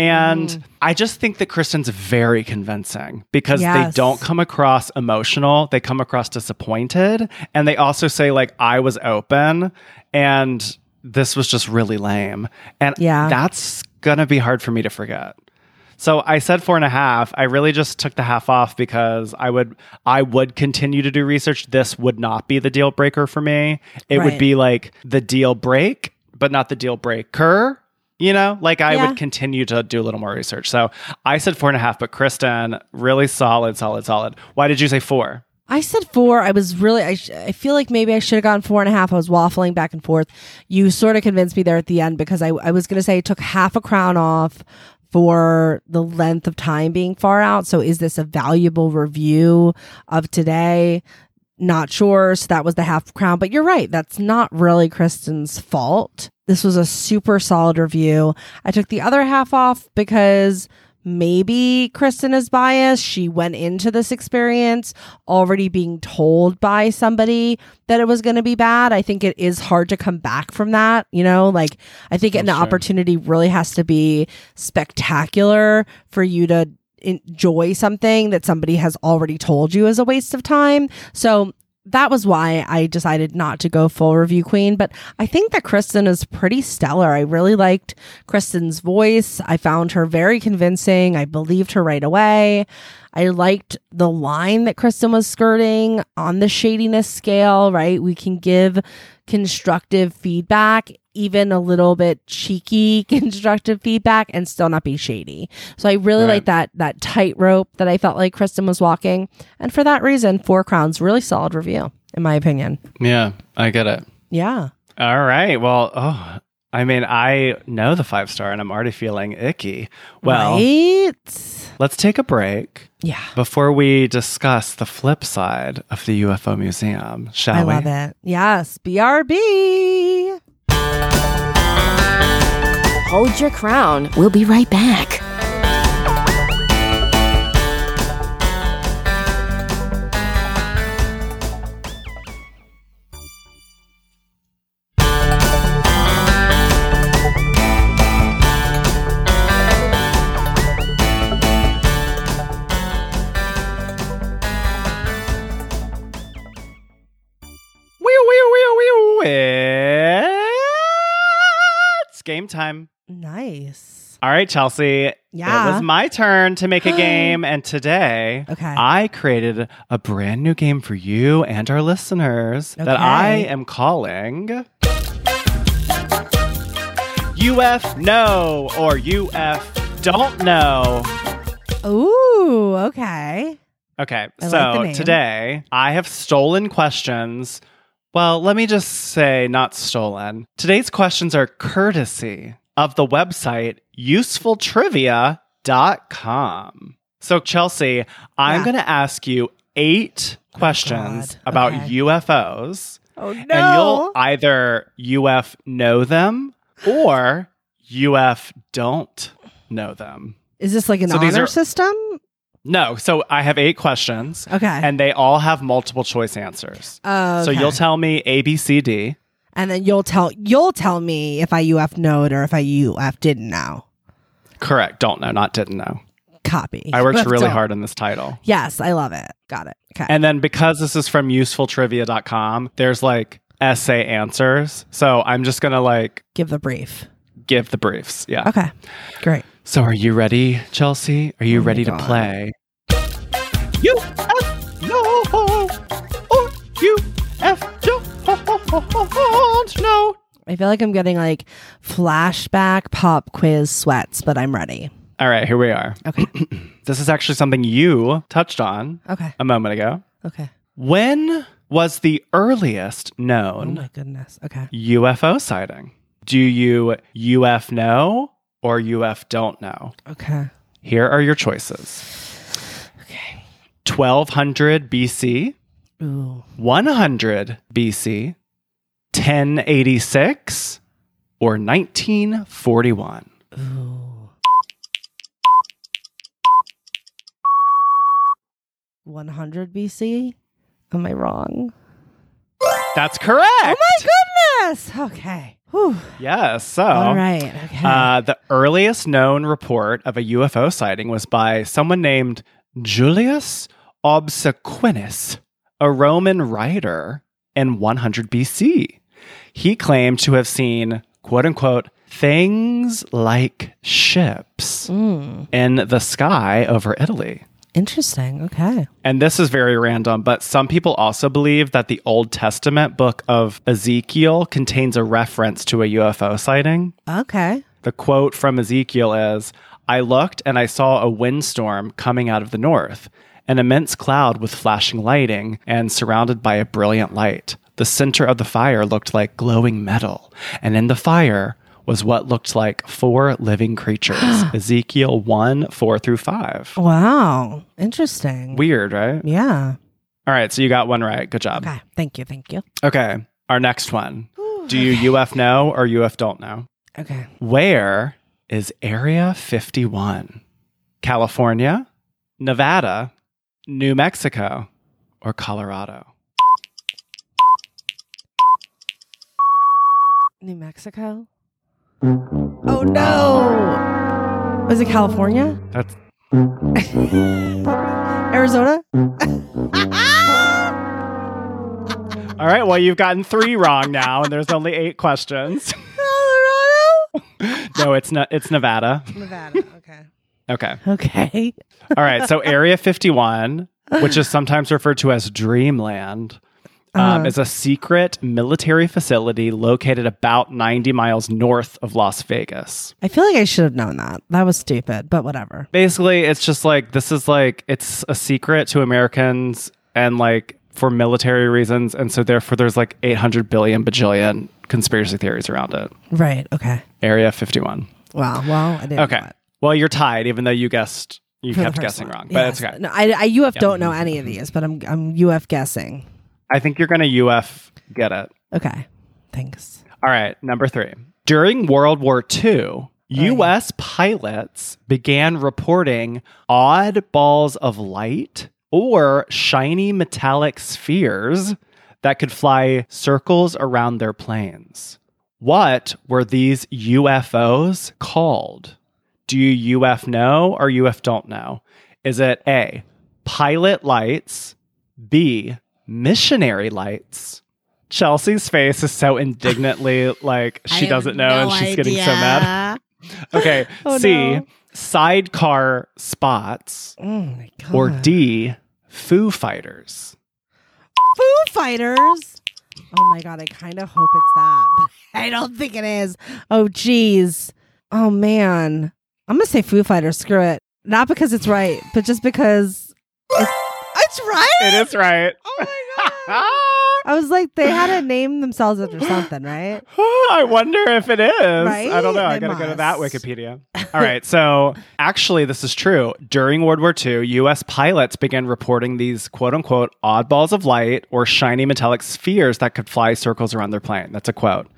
And Mm. I just think that Kristen's very convincing because Yes. they don't come across emotional. They come across disappointed. And they also say, like, I was open and this was just really lame. And Yeah. that's going to be hard for me to forget. So I said four and a half. I really just took the half off because I would I would continue to do research. This would not be the deal breaker for me. It Right. would be like the deal break, but not the deal breaker. You know, like I Yeah. would continue to do a little more research. So I said four and a half, but Kristen, really solid, solid, solid. Why did you say four? I said four. I was really, I, sh- I feel like maybe I should have gone four and a half. I was waffling back and forth. You sort of convinced me there at the end because I, I was going to say I took half a crown off for the length of time being far out. So is this a valuable review of today? Not sure. So that was the half crown. But you're right. That's not really Kristen's fault. This was a super solid review. I took the other half off because maybe Kristen is biased. She went into this experience already being told by somebody that it was going to be bad. I think it is hard to come back from that. You know, like I think an sure. opportunity really has to be spectacular for you to enjoy something that somebody has already told you is a waste of time. So that was why I decided not to go full review queen. But I think that Kristen is pretty stellar. I really liked Kristen's voice. I found her very convincing. I believed her right away. I liked the line that Kristen was skirting on the shadiness scale, right? We can give constructive feedback, even a little bit cheeky constructive feedback and still not be shady. So I really Right. like that that tightrope that I felt like Kristen was walking. And for that reason, Four Crowns, really solid review, in my opinion. Yeah, I get it. Yeah. All right. Well, oh, I mean, I know the five star and I'm already feeling icky. Well, right? let's take a break. Yeah. Before we discuss the flip side of the UFO museum, shall I we? I love it. Yes. BRB. Hold your crown. We'll be right back. Time. Nice. All right, Chelsey. Yeah. It was my turn to make a game. And today, Okay. I created a brand new game for you and our listeners that I am calling UF No or UF Don't Know. Ooh, okay. Okay, I so name. today I have stolen questions. Well, let me just say, not stolen. Today's questions are courtesy of the website usefultrivia.com. So, Chelsey, I'm going to ask you eight questions God. about Okay. UFOs, Oh no. and you'll either UF know them or UF don't know them. Is this like an So honor are- system? No, so I have eight questions. Okay. And they all have multiple choice answers. Oh, So you'll tell me A, B, C, D. And then you'll tell you'll tell me if I UF knowed or if I UF didn't know. Correct. Don't know, not didn't know. Copy. I worked really don't. hard on this title. Yes, I love it. Got it. Okay. And then because this is from usefultrivia.com, there's like essay answers. So I'm just going to like Give the brief. Give the briefs. Yeah. Okay. Great. So are you ready, Chelsey? Are you Oh ready to play? You F no or you F don't know. I feel like I'm getting like flashback pop quiz sweats, but I'm ready. All right, here we are. Okay. This is actually something you touched on Okay. a moment ago. Okay. When was the earliest known Oh known my goodness. Okay. UFO sighting? Do you UF know or UF don't know? Okay. Here are your choices Okay. 1200 BC, Ooh. 100 BC, 1086, or 1941. Ooh. One hundred BC. Am I wrong? That's correct. Oh my goodness. Okay. Whew. Yes. So, All right. Okay. uh, the earliest known report of a UFO sighting was by someone named Julius Obsequens, a Roman writer in 100 BC. He claimed to have seen, quote unquote, things like ships Mm. in the sky over Italy. Interesting. Okay. And this is very random, but some people also believe that the Old Testament book of Ezekiel contains a reference to a UFO sighting. Okay. The quote from Ezekiel is I looked and I saw a windstorm coming out of the north, an immense cloud with flashing lighting and surrounded by a brilliant light. The center of the fire looked like glowing metal, and in the fire was what looked like four living creatures Ezekiel 1 4 through 5. Wow. Interesting. Weird, right? yeah. All right, so you got one right. Good job. Okay. Thank you. Thank you. Okay, our next one. Do you UF know or UF don't know? Okay. Where is Area 51? California, Nevada, New Mexico, or Colorado? New Mexico. Oh no. Was it California? That's Arizona? all right. Well, you've gotten three wrong now, and there's only eight questions. Colorado? no, it's not. It's Nevada. Nevada. Okay. Okay. Okay. All right. So Area 51, which is sometimes referred to as Dreamland, um, Uh-huh. is a secret military facility located about 90 miles north of Las Vegas. I feel like I should have known that. That was stupid, but whatever. Basically, it's just like this is like it's a secret to Americans and like for military reasons. And so therefore, there's like 800 billion bajillion conspiracy theories around it. Right. Okay. Area 51. Wow. Well, I didn't. Okay. Well, you're tied, even though you guessed, you for kept guessing one. wrong, but Yes. it's okay. No, I, I UF don't know any of these, but I'm I'm UF guessing. I think you're going to UF get it. Okay. Thanks. All right, number three. During World War II, oh, U.S. pilots began reporting odd balls of light or shiny metallic spheres that could fly circles around their planes. What were these UFOs called? Do you UF know or UF don't know? Is it A, pilot lights, B, missionary lights? Chelsey's face is so indignantly like she doesn't know and she's getting so mad. Okay, Oh, C, no. sidecar spots, Oh my god. or D, Foo Fighters. Foo Fighters. Oh my god, I kind of hope it's that, but I don't think it is. Oh geez. Oh man. I'm gonna say Foo Fighters. Screw it. Not because it's right, but just because it's, it's right. It is right. Oh my god. I was like, they had to name themselves after something, right? I wonder if it is. Right? I don't know. I gotta go to that. Wikipedia. All right. So actually, this is true. During World War II, U.S. pilots began reporting these quote unquote odd balls of light or shiny metallic spheres that could fly circles around their plane. That's a quote.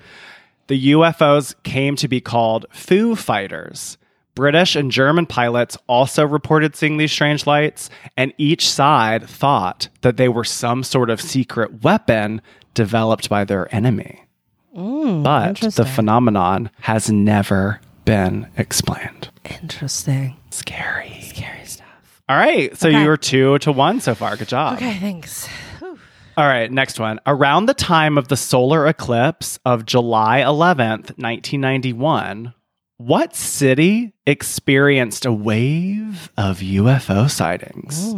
The UFOs came to be called Foo Fighters British and German pilots also reported seeing these strange lights, and each side thought that they were some sort of secret weapon developed by their enemy. Mm, But the phenomenon has never been explained. interesting. Scary. Scary stuff. All right. So Okay. you were two to one so far. Good job. Okay, thanks. All right. Next one. Around the time of the solar eclipse of July 11th, 1991, what city experienced a wave of UFO sightings?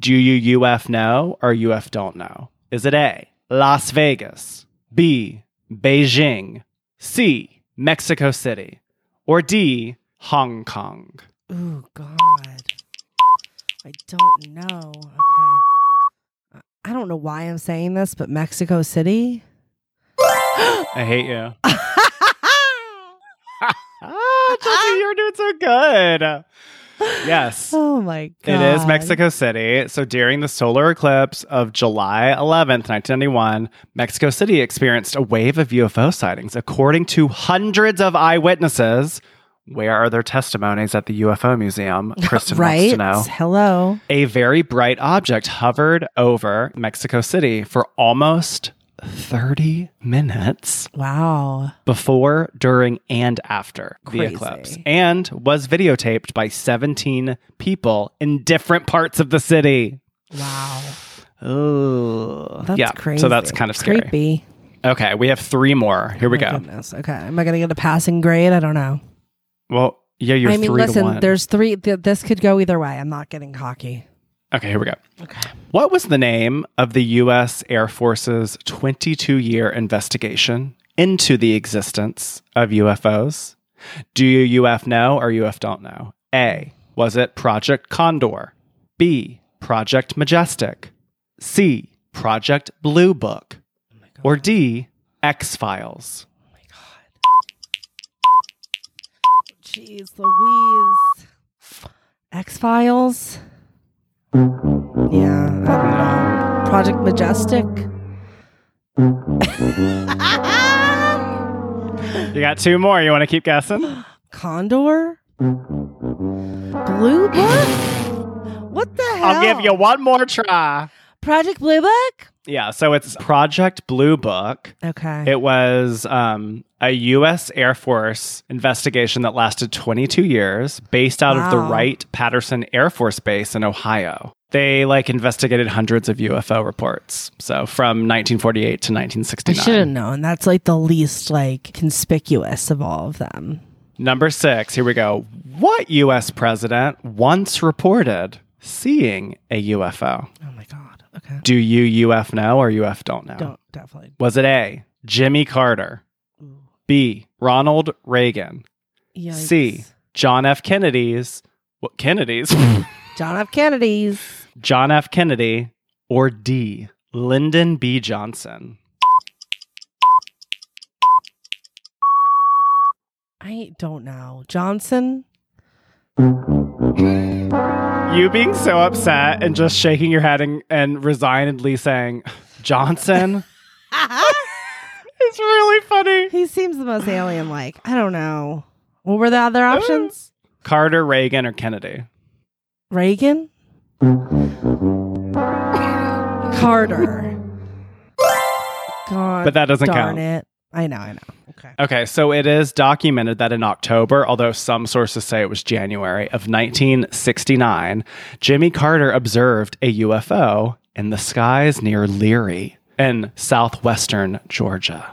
Do you UF know or UF don't know? Is it A, Las Vegas, B, Beijing, C, Mexico City, or D, Hong Kong? Oh God, I don't know. Okay, I- I don't know why I'm saying this, but Mexico City. I hate you. ah, Chelsey, you're doing so good. Yes. Oh my God, It is Mexico City. So during the solar eclipse of July 11th, 1991, Mexico City experienced a wave of UFO sightings. According to hundreds of eyewitnesses, where are their testimonies at the UFO Museum? Kristen right? wants to know. Hello. A very bright object hovered over Mexico City for almost 30 minutes Wow. before, during, and after Crazy. the eclipse, and was videotaped by 17 people in different parts of the city. Wow. Oh, That's yeah. crazy. So that's kind of scary. Creepy. Okay, we have three more. Here oh we My go. Goodness. Okay. Am I gonna get a passing grade? I don't know. Well, yeah, you're I mean, to listen. There's three. Th- this could go either way. I'm not getting cocky. Okay, here we go. Okay. What was the name of the U.S. Air Force's 22 year investigation into the existence of UFOs? Do you UF know or UF don't know? A. Was it Project Condor? B. Project Majestic? C. Project Blue Book? Or D. X Files? Oh my God. Jeez Louise. X Files. Yeah, I don't know. Project Majestic. You got two more. You want to keep guessing? Condor. Blue Book. What the hell? I'll give you one more try. Project Blue Book. Yeah, so it's Project Blue Book. Okay. It was um, a U.S. Air Force investigation that lasted 22 years, based out of the Wright Patterson Air Force Base in Ohio. They like investigated hundreds of UFO reports. So from 1948 to 1969. I 1969. should have known. That's like the least like conspicuous of all of them. Number six. Here we go. What U.S. president once reported seeing a UFO? Oh my god. Okay. Do you UF know or UF don't know? Don't definitely. Was it A. Jimmy Carter? B. Ronald Reagan? Yikes. C. John F. Kennedy's. What Kennedy's? John F. Kennedy's. John F. Kennedy. Or D. Lyndon B. Johnson. I don't know. Johnson. You being so upset and just shaking your head and, and resignedly saying, Johnson? it's really funny. He seems the most alien like. I don't know. What were the other uh, options? Carter, Reagan, or Kennedy? Reagan? Carter. God. But that doesn't darn count. it. I know, I know. Okay. Okay, so it is documented that in October, although some sources say it was January of 1969, Jimmy Carter observed a UFO in the skies near Leary in southwestern Georgia.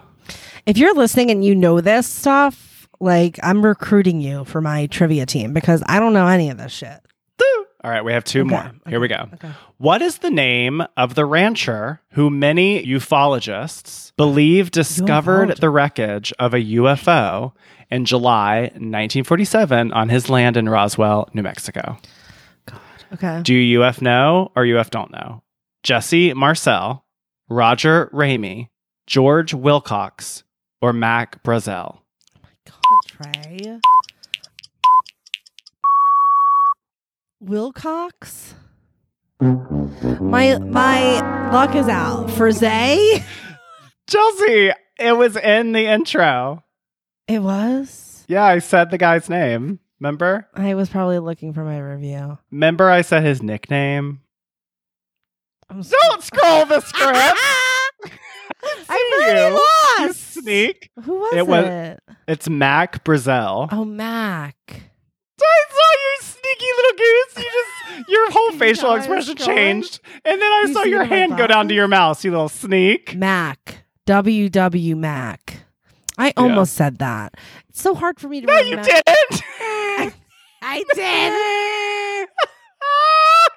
If you're listening and you know this stuff, like I'm recruiting you for my trivia team because I don't know any of this shit. All right, we have two Okay, more. Here we go. okay. What is the name of the rancher who many ufologists believe discovered Ufologist. the wreckage of a UFO in July 1947 on his land in Roswell, New Mexico? Okay. Do you UF know or UF don't know? Jesse Marcel, Roger Ramey, George Wilcox, or Mac Brazel? Oh my God, Trey. Wilcox? My my luck is out. For Zay? Chelsey, it was in the intro. It was? Yeah, I said the guy's name. Remember? I was probably looking for my review. Remember I said his nickname? I'm Don't scroll the script. I'm you. very You lost. sneak. Who was It it? It's Mac Brazel. oh, Mac. I saw your sneaky little goose. You just your whole facial I was expression changed, and then I You saw your it on my hand go down to your mouse. You little sneak. Mac. WW Mac. I almost said that. It's so hard for me to remember. No, you didn't. I did. oh,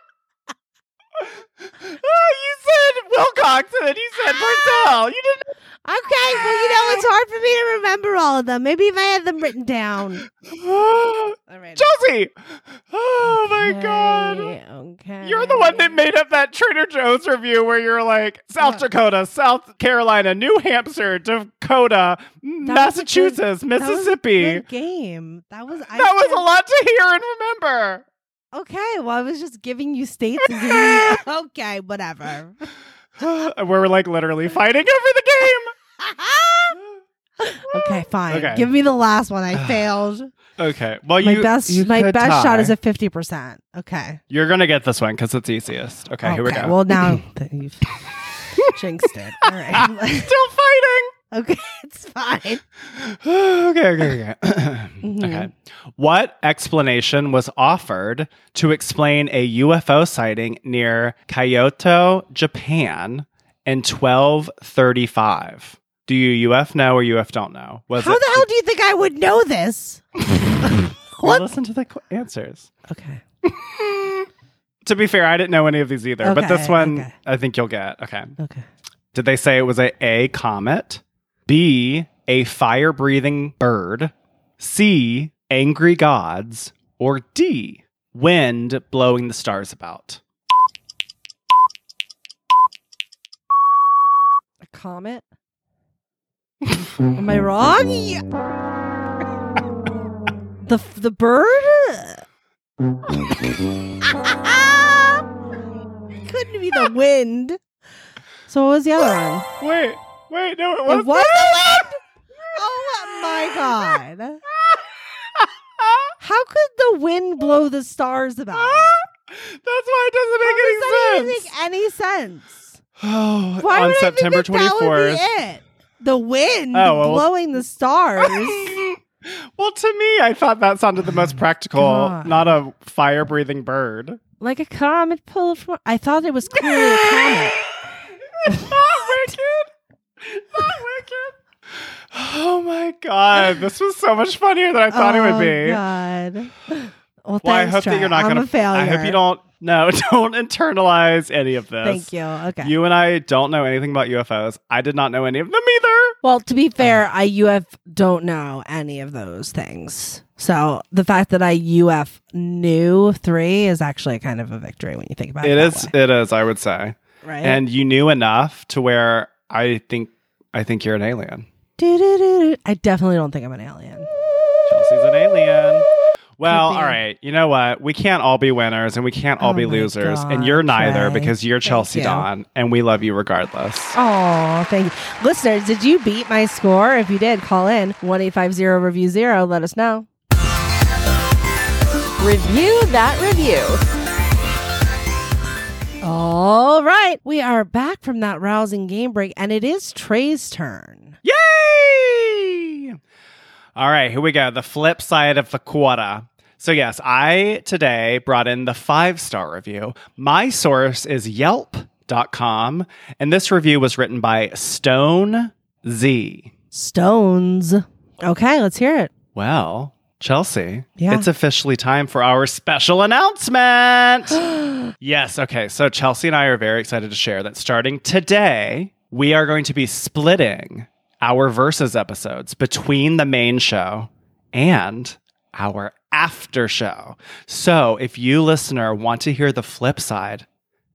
Ah, you said Wilcox, and then you said Brazel. You didn't. Okay, well, you know, it's hard for me to remember all of them. Maybe if I had them written down. All right. Chelsey. Oh my god. Okay. You're the one that made up that Trader Joe's review where you're like South What? Dakota, South Carolina, New Hampshire, Dakota, Massachusetts, That was a Mississippi. good game. That was I that was a lot to hear and remember. Okay, well, I was just giving you states and giving you. okay, whatever. We're like literally fighting over the game. okay, fine. Okay. Give me the last one. I failed. Okay. Well, my you best, you my best shot is at fifty percent. Okay. You're gonna get this one because it's easiest. Okay, here we go. Well, now you've jinxed it. All right. Still fighting. Okay, it's fine. okay, okay, okay. Mhm. Okay. What explanation was offered to explain a UFO sighting near Kyoto, Japan in 1235? Do you UF know or UF don't know? Was How it, the hell do you think I would know this? Well, what? listen to the answers. Okay. To be fair, I didn't know any of these either, but this one okay. I think you'll get. Okay. Okay. Did they say it was a A comet, B a fire breathing bird, C angry gods, or D wind blowing the stars about? A comet. Am I wrong? Yeah. the the bird. Couldn't be the wind. So what was the other one? Wait, wait, no, it It was. was the wind. Oh my god! How could the wind blow the stars about? That's why it doesn't How does that make even any sense. make any sense? Oh, Why on would September I think that that would 24th. be it? The wind Oh, well- blowing the stars. well, to me, I thought that sounded the most practical, God. not a fire breathing bird. like a comet pulled from. I thought it was clearly a comet. it's not wicked. Not wicked. Oh my god, this was so much funnier than I thought it would be. Oh, be. God. Well, Well, I hope that you're not I'm gonna. a failure. I hope you don't. No, don't internalize any of this. Thank you. Okay. You and I don't know anything about UFOs. I did not know any of them either. well, to be fair, I UF don't know any of those things. So the fact that I UF knew three is actually kind of a victory when you think about it. It is. Way. It is. I would say. right. And you knew enough to where I think. I think you're an alien. I definitely don't think I'm an alien. Chelsey's an alien. Well, all right. You know what? We can't all be winners and we can't all Oh be my losers. and God, you're neither Trey. because you're Thank Chelsey you. Dawn and we love you regardless. Oh, thank you. Listeners, did you beat my score? If you did, call in 1 850 review zero. Let us know. Review that review. All right. We are back from that rousing game break, and it is Trey's turn. Yay! All right, here we go. The flip side of the quarter. So, yes, I today brought in the five star review. My source is yelp.com, and this review was written by Stone Z. Stones. Okay, let's hear it. Well, Chelsey, Yeah. it's officially time for our special announcement. yes, okay. So Chelsey and I are very excited to share that starting today, we are going to be splitting our versus episodes between the main show and our after show. So if you listener want to hear the flip side,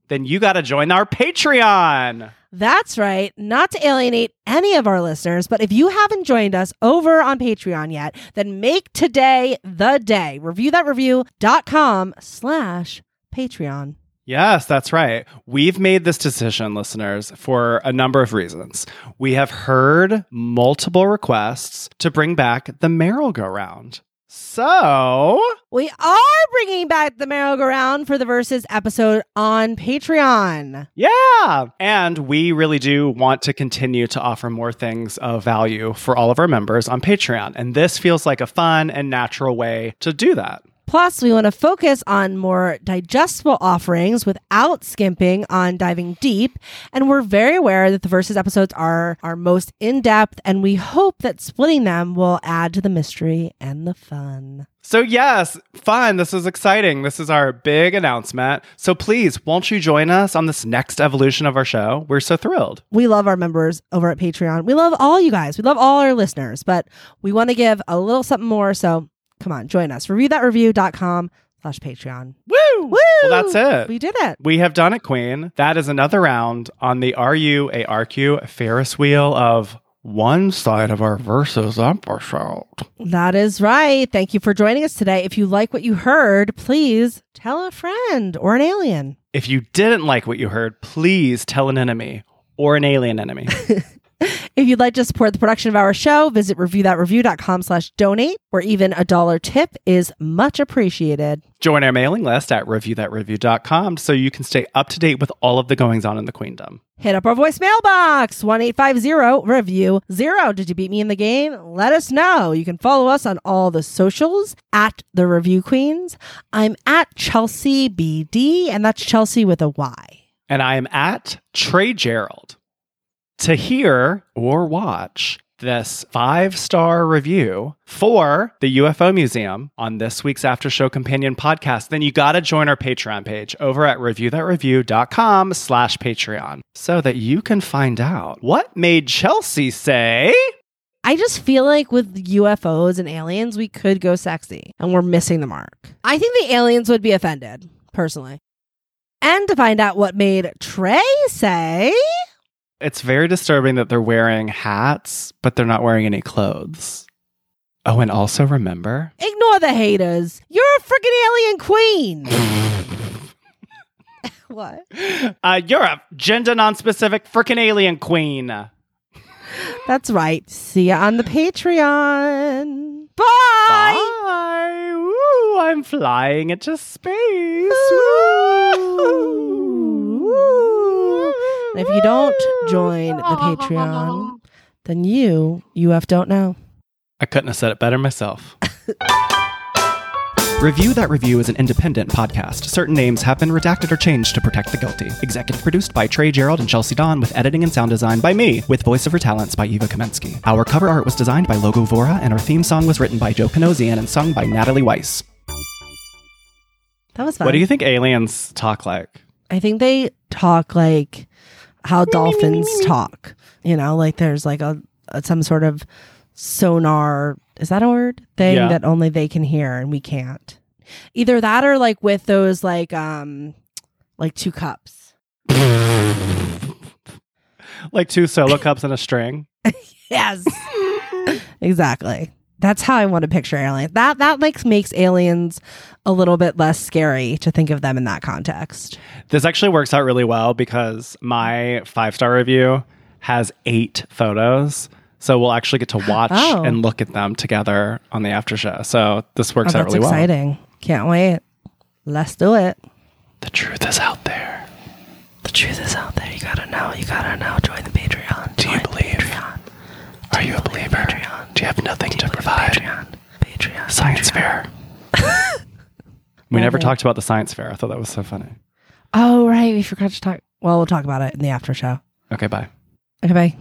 then you got to join our Patreon. That's right. Not to alienate any of our listeners, but if you haven't joined us over on Patreon yet, then make today the day. Reviewthatreview.com slash Patreon. Yes, that's right. We've made this decision, listeners, for a number of reasons. We have heard multiple requests to bring back the merry-go-round. So, We are bringing back the merry-go-round for the Versus episode on Patreon. yeah. And we really do want to continue to offer more things of value for all of our members on Patreon. And this feels like a fun and natural way to do that. Plus, we want to focus on more digestible offerings without skimping on diving deep. And we're very aware that the Versus episodes are our most in depth, and we hope that splitting them will add to the mystery and the fun. So, yes, fun. This is exciting. This is our big announcement. So, please, won't you join us on this next evolution of our show? We're so thrilled. We love our members over at Patreon. We love all you guys. We love all our listeners, but we want to give a little something more. So come on, join us. Reviewthatreview.com slash Patreon. Woo! Woo! Well, that's it. We did it. We have done it, Queen. That is another round on the You Ferris wheel of one side of our versus episode. That is right. Thank you for joining us today. If you like what you heard, please tell a friend or an alien. If you didn't like what you heard, please tell an enemy or an alien enemy. If you'd like to support the production of our show, visit reviewthatreview.com slash donate, where even a dollar tip is much appreciated. Join our mailing list at reviewthatreview.com so you can stay up to date with all of the goings on in the queendom. Hit up our voicemail box, 1-850-REVIEW-0. Did you beat me in the game? Let us know. You can follow us on all the socials at The Review Queens. I'm at Chelsey BD, and that's Chelsey with a Y. And I am at Trey Gerrald. To hear or watch this five star review for the UFO Museum on this week's After Show Companion podcast, then you got to join our Patreon page over at reviewthatreview.com slash Patreon so that you can find out what made Chelsey say. I just feel like with UFOs and aliens, we could go sexy, and we're missing the mark. I think the aliens would be offended, personally. And to find out what made Trey say, It's very disturbing that they're wearing hats, but they're not wearing any clothes. Oh, and also remember ignore the haters. You're a freaking alien queen. what? uh, you're a gender non-specific freaking alien queen. That's right. See you on the Patreon. Bye. Bye. Woo, I'm flying into space. Woo. And if you don't join the Patreon, then you, UF don't know. I couldn't have said it better myself. Review That Review is an independent podcast. Certain names have been redacted or changed to protect the guilty. Executive produced by Trey Gerrald and Chelsey Dawn, with editing and sound design by me, with voiceover talents by Eva Kamensky. Our cover art was designed by Logo Vora, and our theme song was written by Joe Panosian and sung by Natalie Weiss. That was fun. What do you think aliens talk like? I think they talk like how dolphins talk. You know, like there's like a, a some sort of sonar. Is that a word thing Yeah. that only they can hear and we can't? Either that or like with those like um like two cups. Like two solo cups and a string? Yes. exactly. That's how I want to picture aliens. That that like makes aliens a little bit less scary to think of them in that context. This actually works out really well because my five star review has eight photos. So we'll actually get to watch Oh. and look at them together on the after show. So this works Oh, out really well. exciting. Can't wait. Let's do it. The truth is out there. The truth is out there. You gotta know. You gotta know. Join the Patreon. Do you believe? Are you a believer? Have nothing to provide? Patreon. Patreon. Science fair. we never oh. talked about the science fair. I thought that was so funny. Oh right, we forgot to talk. Well, we'll talk about it in the after show. Okay, bye. Okay, bye.